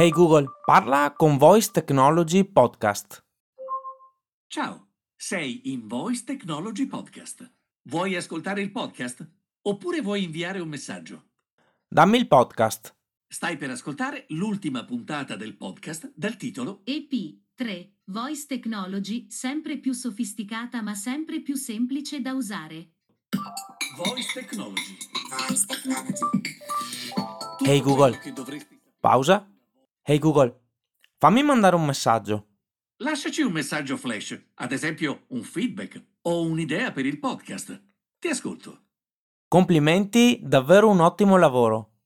Hey Google, parla con Voice Technology Podcast. Ciao, sei in Voice Technology Podcast. Vuoi ascoltare il podcast? Oppure vuoi inviare un messaggio? Dammi il podcast. Stai per ascoltare l'ultima puntata del podcast dal titolo EP3 Voice Technology sempre più sofisticata ma sempre più semplice da usare. Voice Technology. Voice Technology. Hey, Google. quello Hey Google, fammi mandare un messaggio. Lasciaci un messaggio flash, ad esempio un feedback o un'idea per il podcast. Ti ascolto. Complimenti, davvero un ottimo lavoro.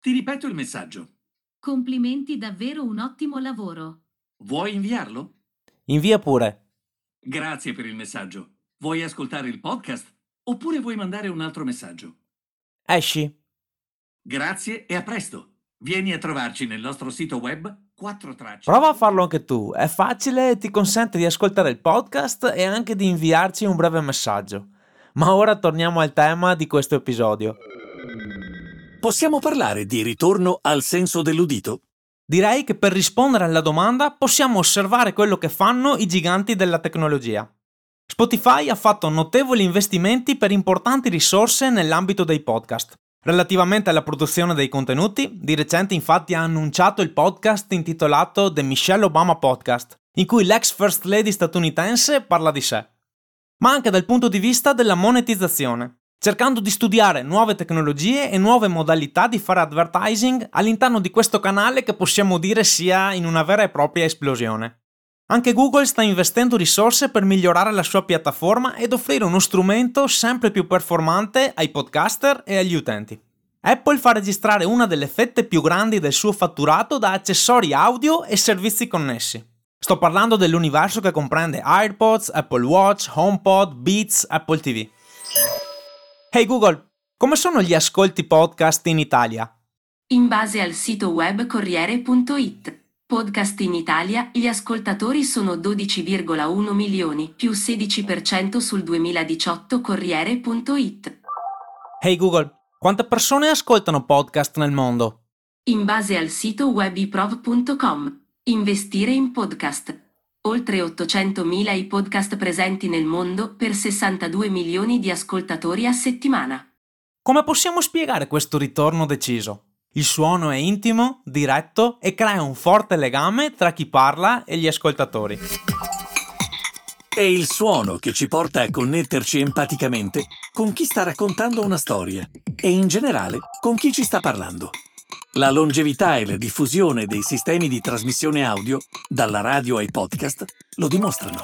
Ti ripeto il messaggio. Complimenti, davvero un ottimo lavoro. Vuoi inviarlo? Invia pure. Grazie per il messaggio. Vuoi ascoltare il podcast? Oppure vuoi mandare un altro messaggio? Esci. Grazie e a presto. Vieni a trovarci nel nostro sito web 4 tracce. Prova a farlo anche tu. È facile e ti consente di ascoltare il podcast e anche di inviarci un breve messaggio. Ma ora torniamo al tema di questo episodio. Possiamo parlare di ritorno al senso dell'udito? Direi che per rispondere alla domanda possiamo osservare quello che fanno i giganti della tecnologia. Spotify ha fatto notevoli investimenti per importanti risorse nell'ambito dei podcast. Relativamente alla produzione dei contenuti, di recente infatti ha annunciato il podcast intitolato The Michelle Obama Podcast, in cui l'ex First Lady statunitense parla di sé. Ma anche dal punto di vista della monetizzazione, cercando di studiare nuove tecnologie e nuove modalità di fare advertising all'interno di questo canale che possiamo dire sia in una vera e propria esplosione. Anche Google sta investendo risorse per migliorare la sua piattaforma ed offrire uno strumento sempre più performante ai podcaster e agli utenti. Apple fa registrare una delle fette più grandi del suo fatturato da accessori audio e servizi connessi. Sto parlando dell'universo che comprende AirPods, Apple Watch, HomePod, Beats, Apple TV. Hey Google, come sono gli ascolti podcast in Italia? In base al sito web Corriere.it. Podcast in Italia, gli ascoltatori sono 12,1 milioni, più 16% sul 2018 Corriere.it. Hey Google, quante persone ascoltano podcast nel mondo? In base al sito web iprov.com. Investire in podcast. Oltre 800.000 i podcast presenti nel mondo per 62 milioni di ascoltatori a settimana. Come possiamo spiegare questo ritorno deciso? Il suono è intimo, diretto e crea un forte legame tra chi parla e gli ascoltatori. È il suono che ci porta a connetterci empaticamente con chi sta raccontando una storia e in generale con chi ci sta parlando. La longevità e la diffusione dei sistemi di trasmissione audio, dalla radio ai podcast, lo dimostrano.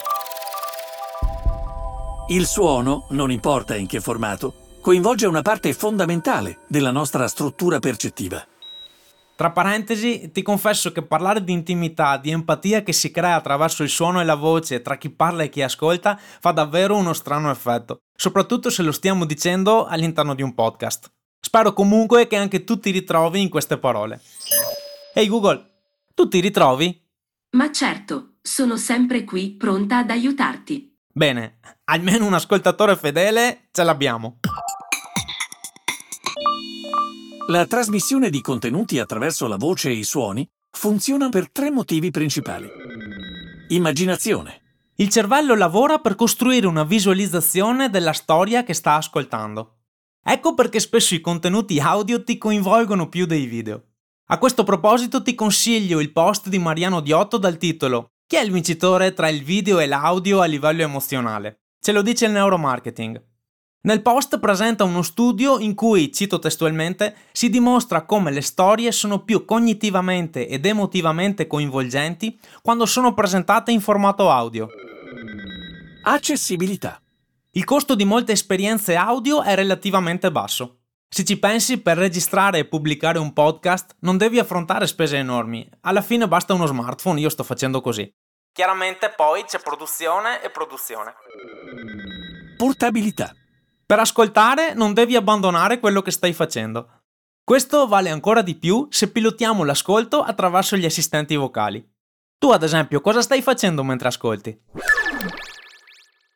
Il suono, non importa in che formato, coinvolge una parte fondamentale della nostra struttura percettiva. Tra parentesi, ti confesso che parlare di intimità, di empatia che si crea attraverso il suono e la voce tra chi parla e chi ascolta fa davvero uno strano effetto, soprattutto se lo stiamo dicendo all'interno di un podcast. Spero comunque che anche tu ti ritrovi in queste parole. Ehi Google, tu ti ritrovi? Ma certo, sono sempre qui pronta ad aiutarti. Bene, almeno un ascoltatore fedele ce l'abbiamo. La trasmissione di contenuti attraverso la voce e i suoni funziona per tre motivi principali. Immaginazione, Il cervello lavora per costruire una visualizzazione della storia che sta ascoltando. Ecco perché spesso i contenuti audio ti coinvolgono più dei video. A questo proposito ti consiglio il post di Mariano Diotto dal titolo Chi è il vincitore tra il video e l'audio a livello emozionale? Ce lo dice il neuromarketing. Nel post presenta uno studio in cui, cito testualmente, si dimostra come le storie sono più cognitivamente ed emotivamente coinvolgenti quando sono presentate in formato audio. accessibilità, Il costo di molte esperienze audio è relativamente basso. Se ci pensi, per registrare e pubblicare un podcast non devi affrontare spese enormi. Alla fine basta uno smartphone, io sto facendo così. Chiaramente poi c'è produzione e produzione. Portabilità. Per ascoltare non devi abbandonare quello che stai facendo. Questo vale ancora di più se pilotiamo l'ascolto attraverso gli assistenti vocali. Tu ad esempio cosa stai facendo mentre ascolti?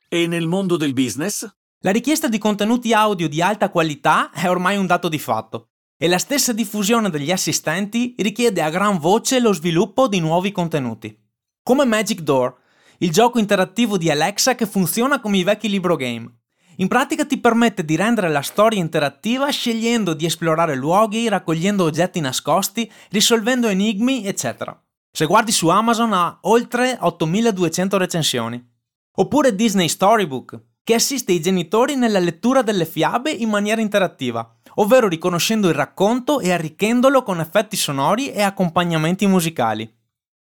E nel mondo del business? La richiesta di contenuti audio di alta qualità è ormai un dato di fatto e la stessa diffusione degli assistenti richiede a gran voce lo sviluppo di nuovi contenuti. Come Magic Door, il gioco interattivo di Alexa che funziona come i vecchi libro game. In pratica ti permette di rendere la storia interattiva scegliendo di esplorare luoghi, raccogliendo oggetti nascosti, risolvendo enigmi, eccetera. Se guardi su Amazon ha oltre 8200 recensioni. Oppure Disney Storybook, che assiste i genitori nella lettura delle fiabe in maniera interattiva, ovvero riconoscendo il racconto e arricchendolo con effetti sonori e accompagnamenti musicali.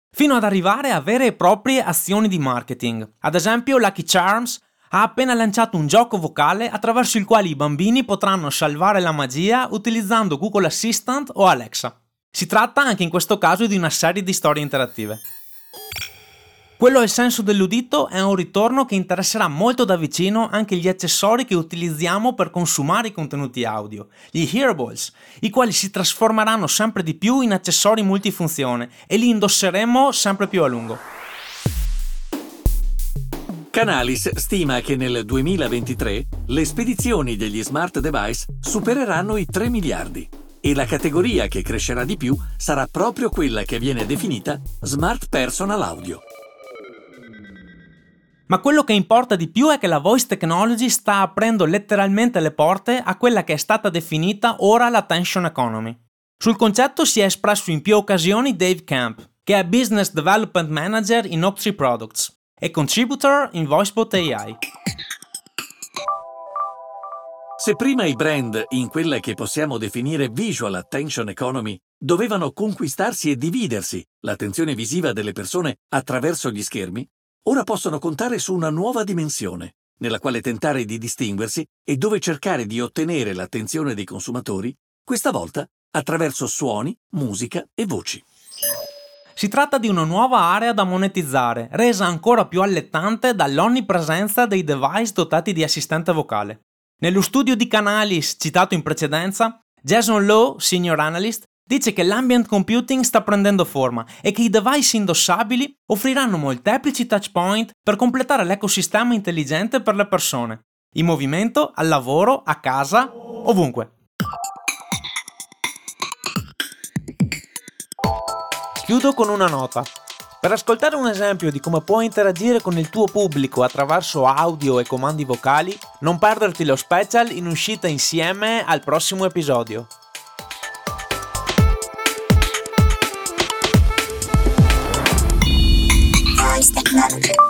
Fino ad arrivare a vere e proprie azioni di marketing. Ad esempio, Lucky Charms ha appena lanciato un gioco vocale attraverso il quale i bambini potranno salvare la magia utilizzando Google Assistant o Alexa. Si tratta anche in questo caso di una serie di storie interattive. Quello al senso dell'udito è un ritorno che interesserà molto da vicino anche gli accessori che utilizziamo per consumare i contenuti audio, gli hearables, i quali si trasformeranno sempre di più in accessori multifunzione e li indosseremo sempre più a lungo. Canalis stima che nel 2023 le spedizioni degli smart device supereranno i 3 miliardi e la categoria che crescerà di più sarà proprio quella che viene definita Smart Personal Audio. Ma quello che importa di più è che la voice technology sta aprendo letteralmente le porte a quella che è stata definita ora l'attention economy. Sul concetto si è espresso in più occasioni Dave Camp, che è Business Development Manager in Oak Products e contributor in VoiceBot AI. Se prima i brand, in quella che possiamo definire visual attention economy, dovevano conquistarsi e dividersi l'attenzione visiva delle persone attraverso gli schermi, ora possono contare su una nuova dimensione, nella quale tentare di distinguersi e dove cercare di ottenere l'attenzione dei consumatori, questa volta attraverso suoni, musica e voci. Si tratta di una nuova area da monetizzare, resa ancora più allettante dall'onnipresenza dei device dotati di assistente vocale. Nello studio di Canalis citato in precedenza, Jason Lowe, senior analyst, dice che l'ambient computing sta prendendo forma e che i device indossabili offriranno molteplici touch point per completare l'ecosistema intelligente per le persone, in movimento, al lavoro, a casa, ovunque. Chiudo con una nota. Per ascoltare un esempio di come puoi interagire con il tuo pubblico attraverso audio e comandi vocali, non perderti lo special in uscita insieme al prossimo episodio. Voice technology.